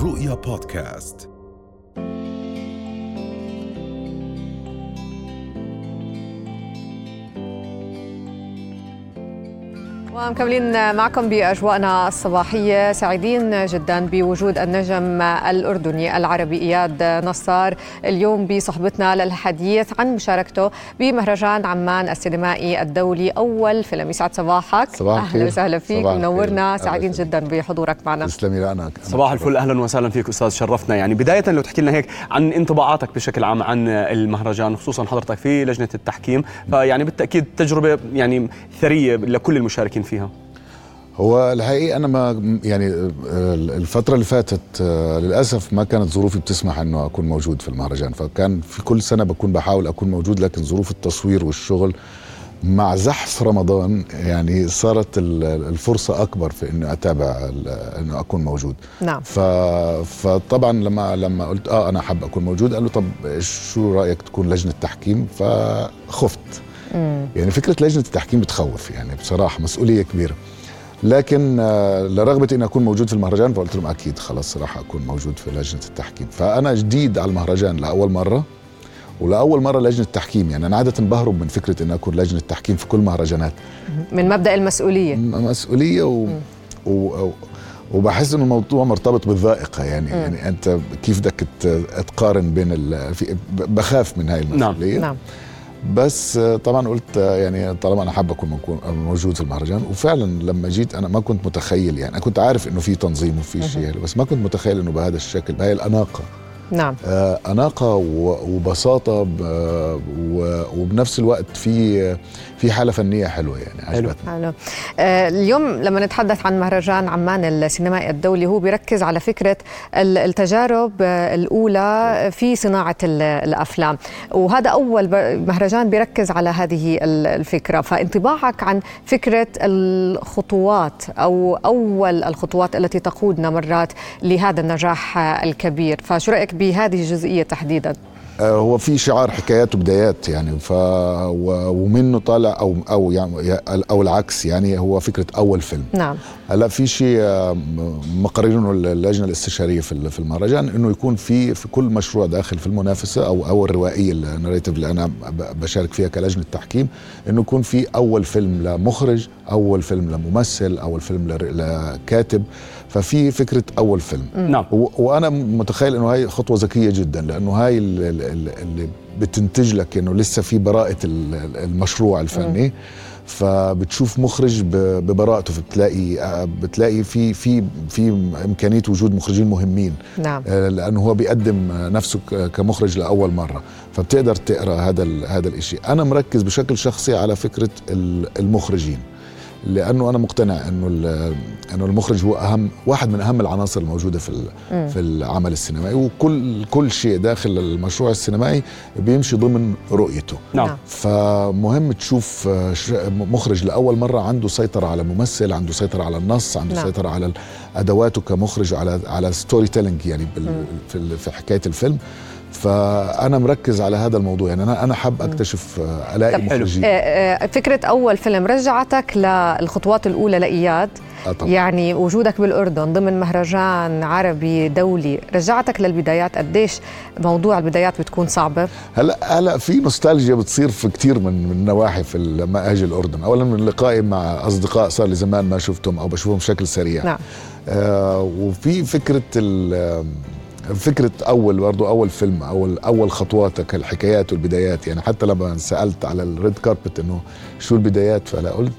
رؤيا بودكاست. ومكملين معكم بأجواءنا الصباحية. سعيدين جدا بوجود النجم الأردني العربي إياد نصار اليوم بصحبتنا للحديث عن مشاركته بمهرجان عمان السينمائي الدولي أول فيلم. يسعد صباحك. صباح أهلا وسهلا فيك. صباح منورنا. سعيدين جدا بحضورك معنا. تسلمي لأنا. صباح الفل. أهلا وسهلا فيك أستاذ شرفتنا. يعني بداية لو تحكي لنا هيك عن انطباعاتك بشكل عام عن المهرجان خصوصا حضرتك في لجنة التحكيم. فيعني بالتأكيد تجربة يعني ثرية لكل المشاركين. فيها؟ هو الحقيقة أنا ما يعني آه، الفترة اللي فاتت آه، للأسف ما كانت ظروفي بتسمح إنه أكون موجود في المهرجان. فكان في كل سنة بكون بحاول أكون موجود لكن ظروف التصوير والشغل مع زحف رمضان يعني صارت ال- الفرصة أكبر في إنه أتابع إنه أكون موجود. نعم. ف... فطبعا لما لما قلت آه أنا حابب أكون موجود قال له طب شو رأيك تكون لجنة تحكيم؟ فخفت. يعني فكرة لجنة التحكيم بتخوف يعني بصراحة مسؤولية كبيرة. لكن آه، لرغبة إني أكون موجود في المهرجان فقلت لهم أكيد خلاص راح أكون موجود في لجنة التحكيم. فأنا جديد على المهرجان لأول مرة ولأول مرة لجنة تحكيم يعني أنا عادة بهرب من فكرة إني أكون لجنة تحكيم في كل مهرجانات. من مبدأ المسؤولية. م- مسؤولية و... و... و... وبحس إنه الموضوع مرتبط بالذائقة. يعني يعني أنت كيف بدك تقارن بين ال... بخاف من هاي المسؤولية. نعم. بس طبعا قلت يعني طالما أنا حابب أكون موجود في المهرجان وفعلا لما جيت أنا ما كنت متخيل يعني أنا كنت عارف إنه في تنظيم وفي شيء بس ما كنت متخيل إنه بهذا الشكل بهاي الأناقة. نعم. آه، أناقة و- وبساطة ب- و- وبنفس الوقت في في حالة فنية حلوة يعني حلو. عجبتني. حلو. آه، اليوم لما نتحدث عن مهرجان عمان السينمائي الدولي هو بيركز على فكرة ال- التجارب آه، الأولى في صناعة ال- الأفلام. وهذا أول ب- مهرجان بيركز على هذه ال- الفكرة. فانطباعك عن فكرة الخطوات أو أول الخطوات التي تقودنا مرات لهذا النجاح الكبير. فشو رأيك بهذه الجزئية تحديداً؟ آه، هو في شعار حكايات وبدايات يعني ف و- ومنه طالع أو أو يعني أو العكس يعني هو فكرة أول فيلم. نعم. هلأ في شيء آه، مقررينه اللجنه الاستشارية في ال- في المهرجان إنه يكون في في كل مشروع داخل في المنافسة أو أو الروائيه الناريتيف اللي أنا بشارك فيها كلجنة تحكيم إنه يكون في أول فيلم لمخرج أول فيلم لممثل أول فيلم لكاتب ففي فكرة أول فيلم. نعم. وأنا متخيل إنه هاي خطوة ذكية جدا لأنه هاي اللي بتنتج لك إنه لسه في براءة ال- المشروع الفني. فبتشوف مخرج ببراءته فبتلاقي آه، بتلاقي في في في إمكانية وجود مخرجين مهمين. نعم. آه، لأنه هو بيقدم نفسه كمخرج لأول مرة. فبتقدر تقرأ هذا هذا الشيء أنا مركز بشكل شخصي على فكرة ال- المخرجين. لأنه أنا مقتنع إنه ال- إنه المخرج هو اهم واحد من أهم العناصر الموجودة في في العمل السينمائي وكل كل شيء داخل المشروع السينمائي بيمشي ضمن رؤيته. نعم. نعم. فمهم تشوف آه، مخرج لأول مرة عنده سيطرة على ممثل عنده سيطرة على النص عنده نعم. سيطرة على أدواته كمخرج على على storytelling يعني في, في حكاية الفيلم. فأنا مركز على هذا الموضوع. يعني أنا أنا حاب أكتشف آه، ألاقي. مخرجين. آه، آه، فكرة أول فيلم رجعتك للخطوات الأولى لإياد. آه طبعا. يعني وجودك بالأردن ضمن مهرجان عربي دولي رجعتك للبدايات قديش موضوع البدايات بتكون صعبة؟ هلا هلا في نوستالجيا بتصير في كثير من من النواحي في لما أجي الأردن. اولا من لقائي مع أصدقاء صار لي زمان ما شفتهم أو بشوفهم بشكل سريع. نعم. آه وفي فكرة فكرة أول برضو أول فيلم أول أول خطواتك الحكايات والبدايات يعني حتى لما سألت على الريد كاربت إنه شو البدايات فأنا قلت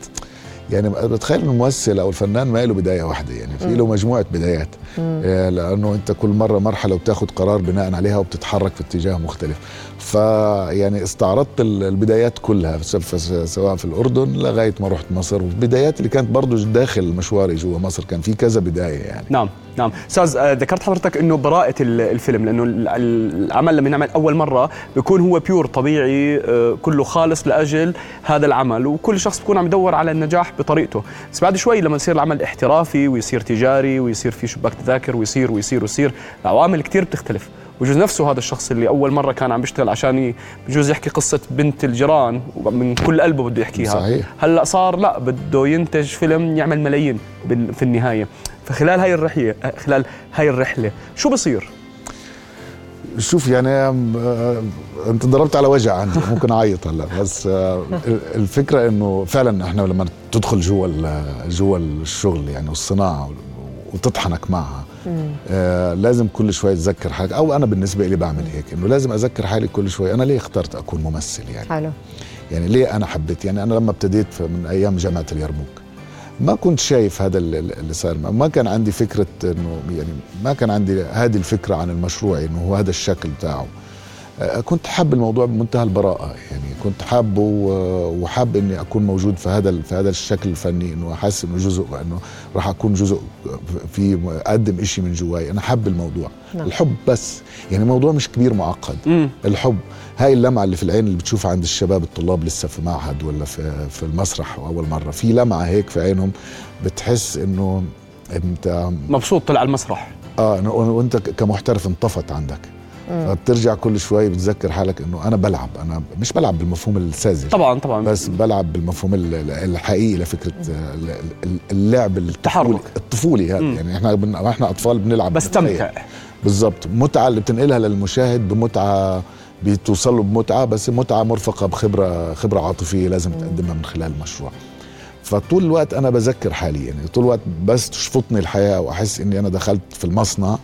يعني بتخيل إنه الممثل أو الفنان ما له بداية واحدة يعني في له مجموعة بدايات آه، لأنه أنت كل مرة مرحلة وبتاخذ قرار بناء عليها وبتتحرك في اتجاه مختلف. فيعني استعرضت ال- البدايات كلها سواء في الأردن لغاية ما رحت مصر والبدايات اللي كانت برضو داخل مشواري جوا مصر كان في كذا بداية يعني. نعم. نعم. أستاذ آه، ذكرت حضرتك إنه براءة ال- الفيلم لأنه ال- ال- العمل لما ينعمل أول مرة بيكون هو بيور طبيعي آه، كله خالص لأجل هذا العمل وكل شخص بيكون عم يدور على النجاح بطريقته. بس بعد شوي لما يصير العمل احترافي ويصير تجاري ويصير في شباك تذاكر ويصير ويصير ويصير العوامل كتير بتختلف. بجوز نفسه هذا الشخص اللي أول مرة كان عم بيشتغل عشان بجوز يحكي قصة بنت الجيران من كل قلبه بده يحكيها. صحيح. هلأ صار لا بده ينتج فيلم يعمل ملايين في النهاية. فخلال هاي الرحلة خلال هاي الرحلة شو بصير؟ شوف يعني آه، أنت ضربت على وجع عندي ممكن أعيط هلأ. بس آه، الفكرة إنه فعلا إحنا لما تدخل جوا جوا الشغل يعني والصناعة وتطحنك معها آه لازم كل شوي تذكر حالك. أو أنا بالنسبة لي بعمل هيك إنه لازم أذكر حالي كل شوي. أنا ليه اخترت أكون ممثل يعني؟ حلو. يعني ليه أنا حبيت؟ يعني أنا لما ابتديت من أيام جامعة اليرموك ما كنت شايف هذا ال- ال- اللي صار ما كان عندي فكرة إنه يعني ما كان عندي هذه الفكرة عن المشروع إنه هو هذا الشكل بتاعه. كنت حاب الموضوع بمنتهى البراءة يعني كنت حابه وحاب إني أكون موجود في هذا في هذا الشكل الفني إنه أحس إنه جزء إنه راح أكون جزء في أقدم شيء من جواي. أنا حاب الموضوع. نعم. الحب بس. يعني الموضوع مش كبير معقد. امم الحب. هاي اللمعة اللي في العين اللي بتشوفها عند الشباب الطلاب لسه في معهد ولا في في المسرح أول مرة في لمعة هيك في عينهم بتحس إنه أنت مبسوط طلع المسرح. آه وأنت ك- كمحترف انطفت عندك. فبترجع كل شوي بتذكر حالك إنه أنا بلعب. أنا مش بلعب بالمفهوم الساذج. طبعا طبعا. بس بلعب بالمفهوم ال- ال- الحقيقي ال- اللعب التحرك. الطفولي هذا. يعني إحنا بن- إحنا أطفال بنلعب. بستمتع بالضبط. متعة اللي بتنقلها للمشاهد بمتعة بتوصل له بمتعة بس متعة مرفقة بخبرة خبرة عاطفية لازم تقدمها من خلال المشروع. فطول الوقت أنا بذكر حالي يعني طول الوقت بس تشفطني الحياة وأحس إني أنا دخلت في المصنع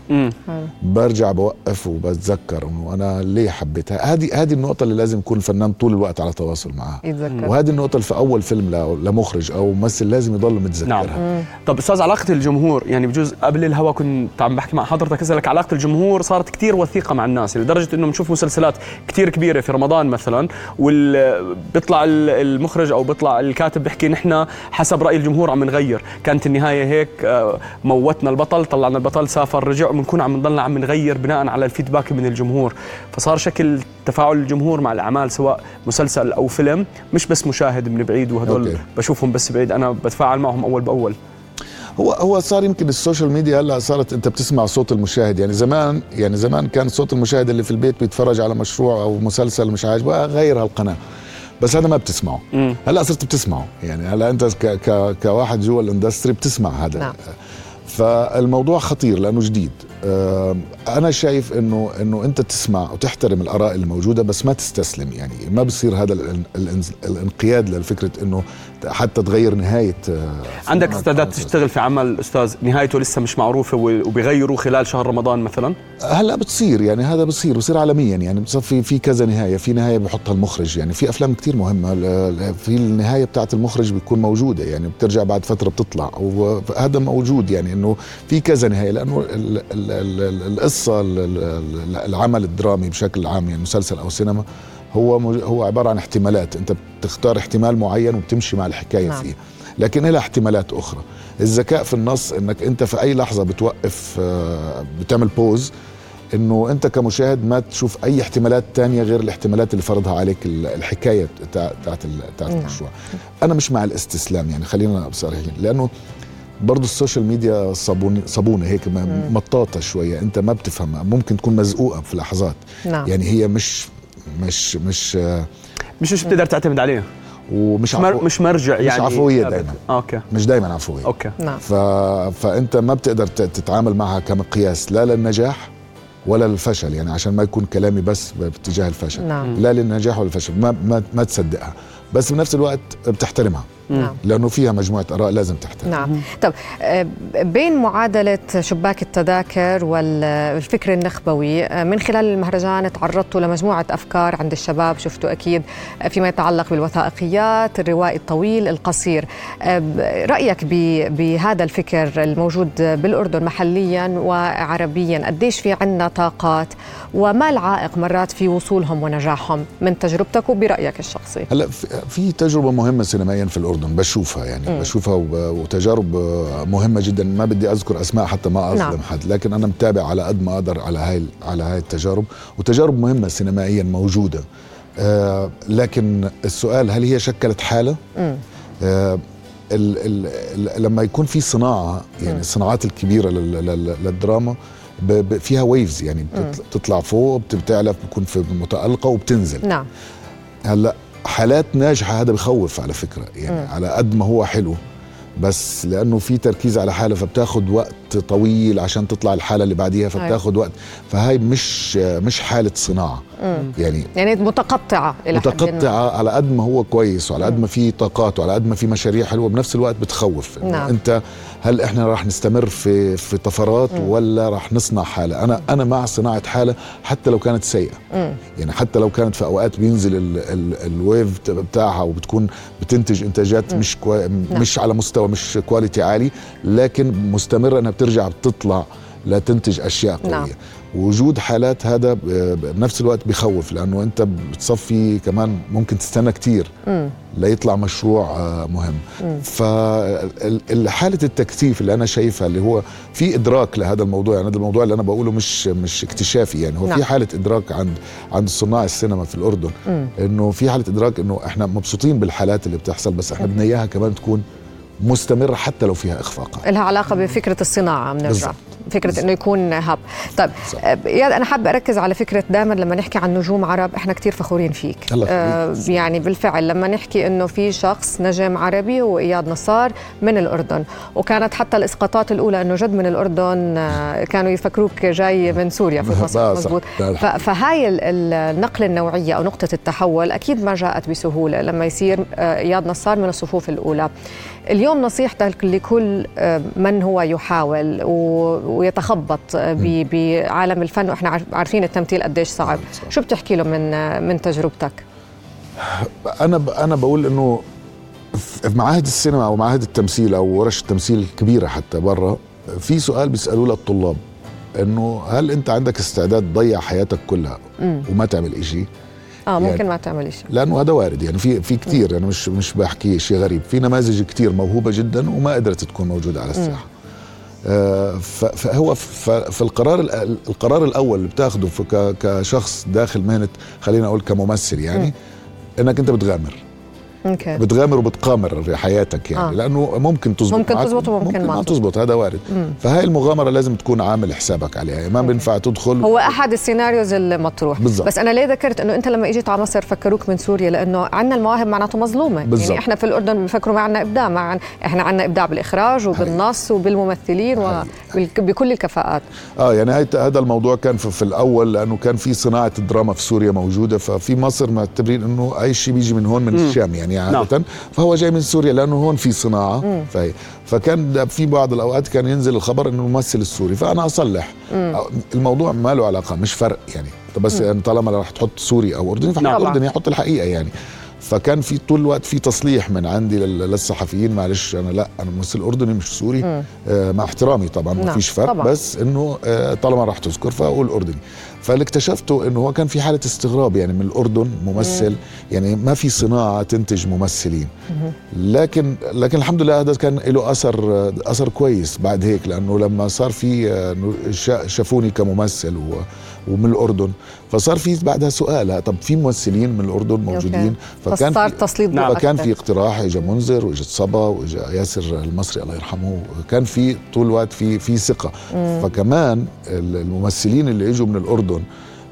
برجع بوقف وبتذكر إنه أنا ليه حبيتها هذه هذه النقطة اللي لازم يكون الفنان طول الوقت على تواصل معها يتذكر. وهذه النقطة اللي في أول فيلم لمخرج أو ممثل لازم يضل متذكرها. نعم. طب أستاذ علاقة الجمهور يعني بجوز قبل الهوا كنت عم بحكي مع حضرتك اسالك علاقة الجمهور صارت كتير وثيقة مع الناس لدرجة إنه بنشوف مسلسلات كتير كبيرة في رمضان مثلا وال بيطلع ال- المخرج أو بيطلع الكاتب بيحكي نحن حسب رأي الجمهور عم نغير. كانت النهاية هيك آه، موتنا البطل طلعنا البطل سافر رجع وبنكون عم نضلنا عم نغير بناء على ال feedback من الجمهور. فصار شكل تفاعل الجمهور مع الأعمال سواء مسلسل أو فيلم مش بس مشاهد من بعيد وهدول okay. بشوفهم بس بعيد أنا بتفاعل معهم أول بأول. هو هو صار يمكن ال social media هلا صارت أنت بتسمع صوت المشاهد. يعني زمان يعني زمان كان صوت المشاهد اللي في البيت بيتفرج على مشروع أو مسلسل مش عاجبه غير هالقناة. بس هذا ما بتسمعه. مم. هلا صرت بتسمعه. يعني هلا انت ك ك كواحد جوا الاندستري بتسمع هذا. نعم. فالموضوع خطير لأنه جديد. آم، أنا شايف إنه إنه أنت تسمع وتحترم الآراء اللي موجوده بس ما تستسلم. يعني ما بصير هذا الانقياد لفكرة إنه حتى تغير نهاية آه، عندك استعداد تشتغل في عمل أستاذ نهايته لسه مش معروفة وبيغيروا خلال شهر رمضان مثلا؟ هلا بتصير يعني هذا بصير بصير عالميا يعني بصير في في كذا نهاية في نهاية بحطها المخرج يعني في أفلام كتير مهمة في النهاية بتاعت المخرج بتكون موجودة يعني بترجع بعد فترة بتطلع وهذا موجود يعني إنه في كذا نهاية لأنه ال- ال- ال- ال- القصة ال- ال- العمل الدرامي بشكل عام يعني مسلسل أو سينما هو هو عبارة عن احتمالات. أنت بتختار احتمال معين وبتمشي مع الحكاية نعم. فيه لكن لها احتمالات أخرى. الذكاء في النص إنك أنت في أي لحظة بتوقف آه، بتعمل بوز إنه أنت كمشاهد ما تشوف أي احتمالات تانية غير الاحتمالات اللي فرضها عليك ال- الحكاية بتاع- بتاعت بتاعت نعم. المشروع. أنا مش مع الاستسلام يعني خلينا صريحين. لأنه برضه ال social media صابون صابونة هيك مطاطة شوية. أنت ما بتفهمها. ممكن تكون مزقوقة في لحظات. نعم. يعني هي مش مش مش آه، مش مش بتقدر تعتمد عليه؟ ومش مش, عفو مش مرجع مش يعني. عفوية ثابت. دايماً. آه، okay. مش دائما عفوية. okay. نعم. ف... فأنت ما بتقدر تتعامل معها كمقياس لا للنجاح ولا للفشل يعني عشان ما يكون كلامي بس باتجاه الفشل. نعم. لا للنجاح ولا الفشل ما ما, ما تصدقها. بس بنفس الوقت بتحترمها. نعم. لأنه فيها مجموعة آراء لازم تحترمها نعم. طب آه، بين معادلة شباك التذاكر والفكر النخبوي آه، من خلال المهرجان تعرضتوا لمجموعة أفكار عند الشباب شفتوا أكيد آه، فيما يتعلق بالوثائقيات الروائي الطويل القصير. رأيك ب- بهذا الفكر الموجود بالأردن محليا وعربيا قديش في عنا طاقات؟ وما العائق مرات في وصولهم ونجاحهم؟ من تجربتك وبرأيك الشخصي. هلأ في- تجربة مهمة سينمائيا في الاردن بشوفها يعني مم. بشوفها وتجارب مهمة جدا ما بدي أذكر أسماء حتى ما أظلم نعم. حد لكن أنا متابع على قد ما أقدر على هاي على هاي التجارب وتجارب مهمة سينمائيا موجودة آه لكن السؤال هل هي شكلت حالة. آه ال ال ال لما يكون في صناعة يعني. الصناعات الكبيرة لل- لل- للدراما فيها ويفز يعني بتط- بتطلع فوق بتعلى بتكون في متألقة وبتنزل نعم هلأ حالات ناجحة هذا بخوف على فكرة يعني مم. على قد ما هو حلو بس لأنه في تركيز على حالة فبتاخد وقت طويل عشان تطلع الحالة اللي بعديها فبتاخد وقت. فهاي مش مش حالة صناعة. مم. يعني يعني متقطعة إلى. متقطعة على قد ما هو كويس وعلى قد ما في طاقات وعلى قد ما في مشاريع حلوة بنفس الوقت بتخوف. نعم. أنت هل إحنا راح نستمر في في طفرات ولا راح نصنع حالة؟ أنا أنا مع صناعة حالة حتى لو كانت سيئة. مم. يعني حتى لو كانت في أوقات بينزل ال ال ال wave بتاعها وبتكون بتنتج إنتاجات مش كوا مش على مستوى مش quality عالي لكن مستمرة إنها بترجع بتطلع لا تنتج أشياء قوية نعم. وجود حالات هذا بنفس الوقت بخوف لأنه أنت بتصفي كمان ممكن تستنى كتير مم. ليطلع مشروع آه، مهم فحالة التكثيف اللي أنا شايفها اللي هو في إدراك لهذا الموضوع يعني هذا الموضوع اللي أنا بقوله مش مش اكتشافي يعني هو نعم. في حالة إدراك عند عند صناع السينما في الأردن مم. إنه في حالة إدراك إنه إحنا مبسوطين بالحالات اللي بتحصل بس إحنا بدنا إياها كمان تكون مستمرة حتى لو فيها إخفاقات لها علاقة بفكرة الصناعة بنرجع. فكرة إنه يكون هب طيب صح. آه، اياد أنا حابة أركز على فكرة دائما لما نحكي عن نجوم عرب إحنا كتير فخورين فيك. آه يعني بالفعل لما نحكي إنه في شخص نجم عربي هو اياد نصار من الأردن وكانت حتى الإسقاطات الأولى إنه جد من الأردن آه كانوا يفكروك جاي من سوريا في مصر. مزبوط فهاي ال- ال- النقلة النوعية أو نقطة التحول أكيد ما جاءت بسهولة لما يصير آه، إياد نصار من الصفوف الأولى اليوم نصيحتك لكل من هو يحاول و- ويتخبط بعالم الفن وإحنا عارف- عارفين التمثيل قديش صعب. شو بتحكي له من من تجربتك؟ أنا ب- أنا بقول إنه في معاهد السينما أو معاهد التمثيل أو ورش التمثيل الكبيره حتى برا في سؤال بيسألوه للطلاب إنه هل أنت عندك استعداد تضيع حياتك كلها وما تعمل إشي؟ آه ممكن يعني- ما تعمل شيء لأنه هذا وارد يعني في في كثير أنا مش مش بحكي شيء غريب في نماذج كثير موهوبة جدا وما قدرت تكون موجودة على الساحة. فهو في القرار ال- القرار الأول اللي بتاخده كشخص داخل مهنة خلينا أقول كممثل يعني إنك أنت بتغامر. okay. بتغامر وبتقامر حياتك يعني. آه. لأنه ممكن تزبط ممكن تزبط وممكن ما ما. تزبط. هذا وارد. مم. فهاي المغامرة لازم تكون عامل حسابك عليها. ما بينفع تدخل. هو أحد ال scenarios المطروح بالضبط. بس أنا ليه ذكرت إنه أنت لما إجيت على مصر فكروك من سوريا؟ لأنه عندنا المواهب معناته مظلومة. بالضبط. يعني إحنا في الأردن بفكروا ما عندنا إبداع ما عن... إحنا عندنا إبداع بالإخراج وبالنص وبالممثلين وبكل الكفاءات. آه يعني هاي- هذا الموضوع كان في, في الأول لأنه كان في صناعة الدراما في سوريا موجودة. ففي مصر معتبرين إنه أي شيء بيجي من هون من الشام يعني. عادة. فهو جاي من سوريا لأنه هون في صناعة. فهي فكان في بعض الأوقات كان ينزل الخبر إنه الممثل السوري. فأنا أصلح. الموضوع ما له علاقة مش فرق يعني. طب بس يعني طالما راح تحط سوري أو أردني فحط طبعاً. أردني يحط الحقيقة يعني. فكان في طول الوقت في تصليح من عندي لل- للصحفيين. معلش أنا لأ أنا ممثل أردني مش سوري. آه مع احترامي طبعا ما نعم، فيش فرق. طبعاً. بس إنه آه طالما راح تذكر فأقول أردني. فاللي اكتشفته إنه هو كان في حالة استغراب يعني من الأردن ممثل يعني ما في صناعة تنتج ممثلين. لكن لكن الحمد لله هذا كان له أثر أثر كويس بعد هيك لأنه لما صار في آه، شافوني كممثل ومن الأردن. فصار في بعدها سؤال طب في ممثلين من الأردن موجودين؟ فكان فصار في- تسليط نعم فكان أكثر. في اقتراح اجى منذر واجت صبا واجى ياسر المصري الله يرحمه كان في طول الوقت في في ثقة. فكمان الممثلين اللي إجوا من الأردن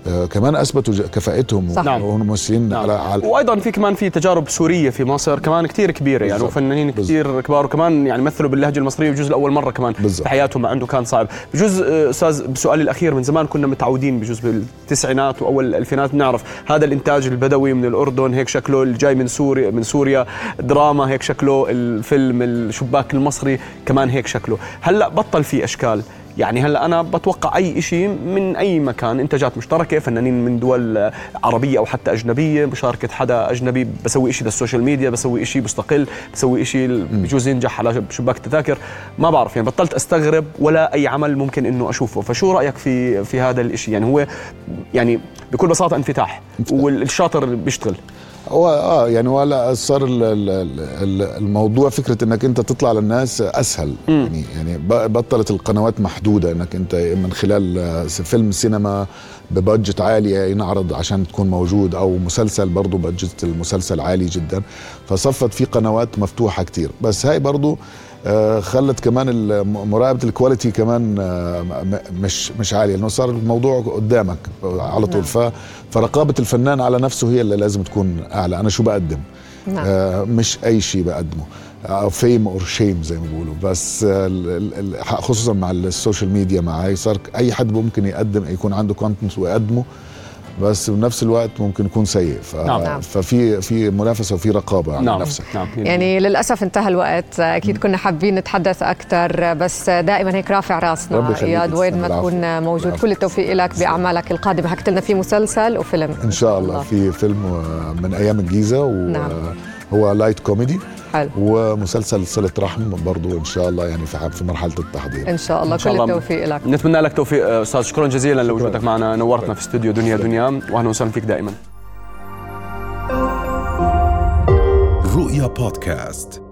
كمان أثبتوا كفاءتهم صح. نعم. وهم ممثلين نعم. على على وأيضا في كمان في تجارب سورية في مصر كمان كثير كبيرة يعني. وفنانين. كثير كبار وكمان يعني مثلوا باللهجة المصرية بجوز لأول مرة كمان بالضبط. في حياتهم ما عنده كان صعب بجوز آه، أستاذ بسؤالي الأخير من زمان كنا متعودين بجوز بالتسعينات وأول الالفينات نعرف هذا الإنتاج البدوي من الأردن هيك شكله اللي جاي من سوريا من سوريا دراما هيك شكله الفيلم الشباك المصري كمان هيك شكله هلأ بطل في أشكال يعني هلا أنا بتوقع أي شيء من أي مكان إنتاجات مشتركة فنانين من دول عربية أو حتى أجنبية مشاركة حدا أجنبي بسوي شيء للسوشيال ميديا بسوي شيء مستقل بسوي شيء بجوز ينجح على شباك التذاكر ما بعرف يعني بطلت أستغرب ولا أي عمل ممكن إنه أشوفه. فشو رأيك في في هذا الشيء يعني هو يعني بكل بساطة انفتاح. والشاطر بيشتغل. هو آه يعني هو هلا صار ال- ال- ال- الموضوع فكرة إنك أنت تطلع للناس أسهل. يعني يعني ب- بطلت القنوات محدودة إنك أنت من خلال آه، فيلم سينما ب budget عالية ينعرض عشان تكون موجود أو مسلسل برضه budget المسلسل عالي جدا. فصارت في قنوات مفتوحة كتير. بس هاي برضه خلت كمان مراقبة ال quality كمان آه، مش مش عالية لأنه صار الموضوع قدامك على طول. ف فرقابة الفنان على نفسه هي اللي لازم تكون أعلى. أنا شو بقدم؟ نعم. آه، مش أي شيء بقدمه. fame or shame زي ما بيقولوا. بس آه، خصوصا مع السوشيال ميديا مع هي صار أي حد ممكن يقدم يكون عنده content ويقدمه بس بنفس الوقت ممكن يكون سيء. ف... نعم. نعم. ففي في منافسة وفي رقابة على نعم. نفسك. نعم. يعني للأسف انتهى الوقت. أكيد كنا حابين نتحدث أكثر بس دائما هيك رافع ربي راسنا يخليك. اياد وين ما. تكون موجود. العفو. كل التوفيق لك بأعمالك القادمة. حكيت لنا في مسلسل وفيلم. إن شاء الله. في فيلم آه، من أيام الجيزة نعم. وهو light comedy حلو. ومسلسل صلة رحم برضو إن شاء الله يعني في في مرحلة التحضير. إن شاء الله. إن شاء كل الله. التوفيق لك. نتمنى لك توفيق أستاذ. شكرا جزيلا لوجودك معنا. نورتنا في استوديو دنيا دنيا واهلا وسهلا فيك دائما. رؤيا بودكاست.